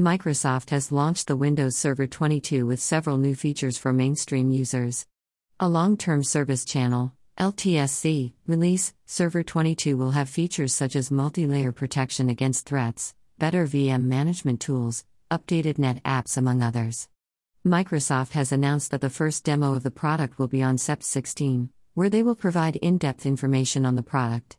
Microsoft has launched the Windows Server 22 with several new features for mainstream users. A long term service channel, LTSC, release, Server 22 will have features such as multi layer protection against threats, better VM management tools, updated net apps, among others. Microsoft has announced that the first demo of the product will be on SEPT 16, where they will provide in depth information on the product.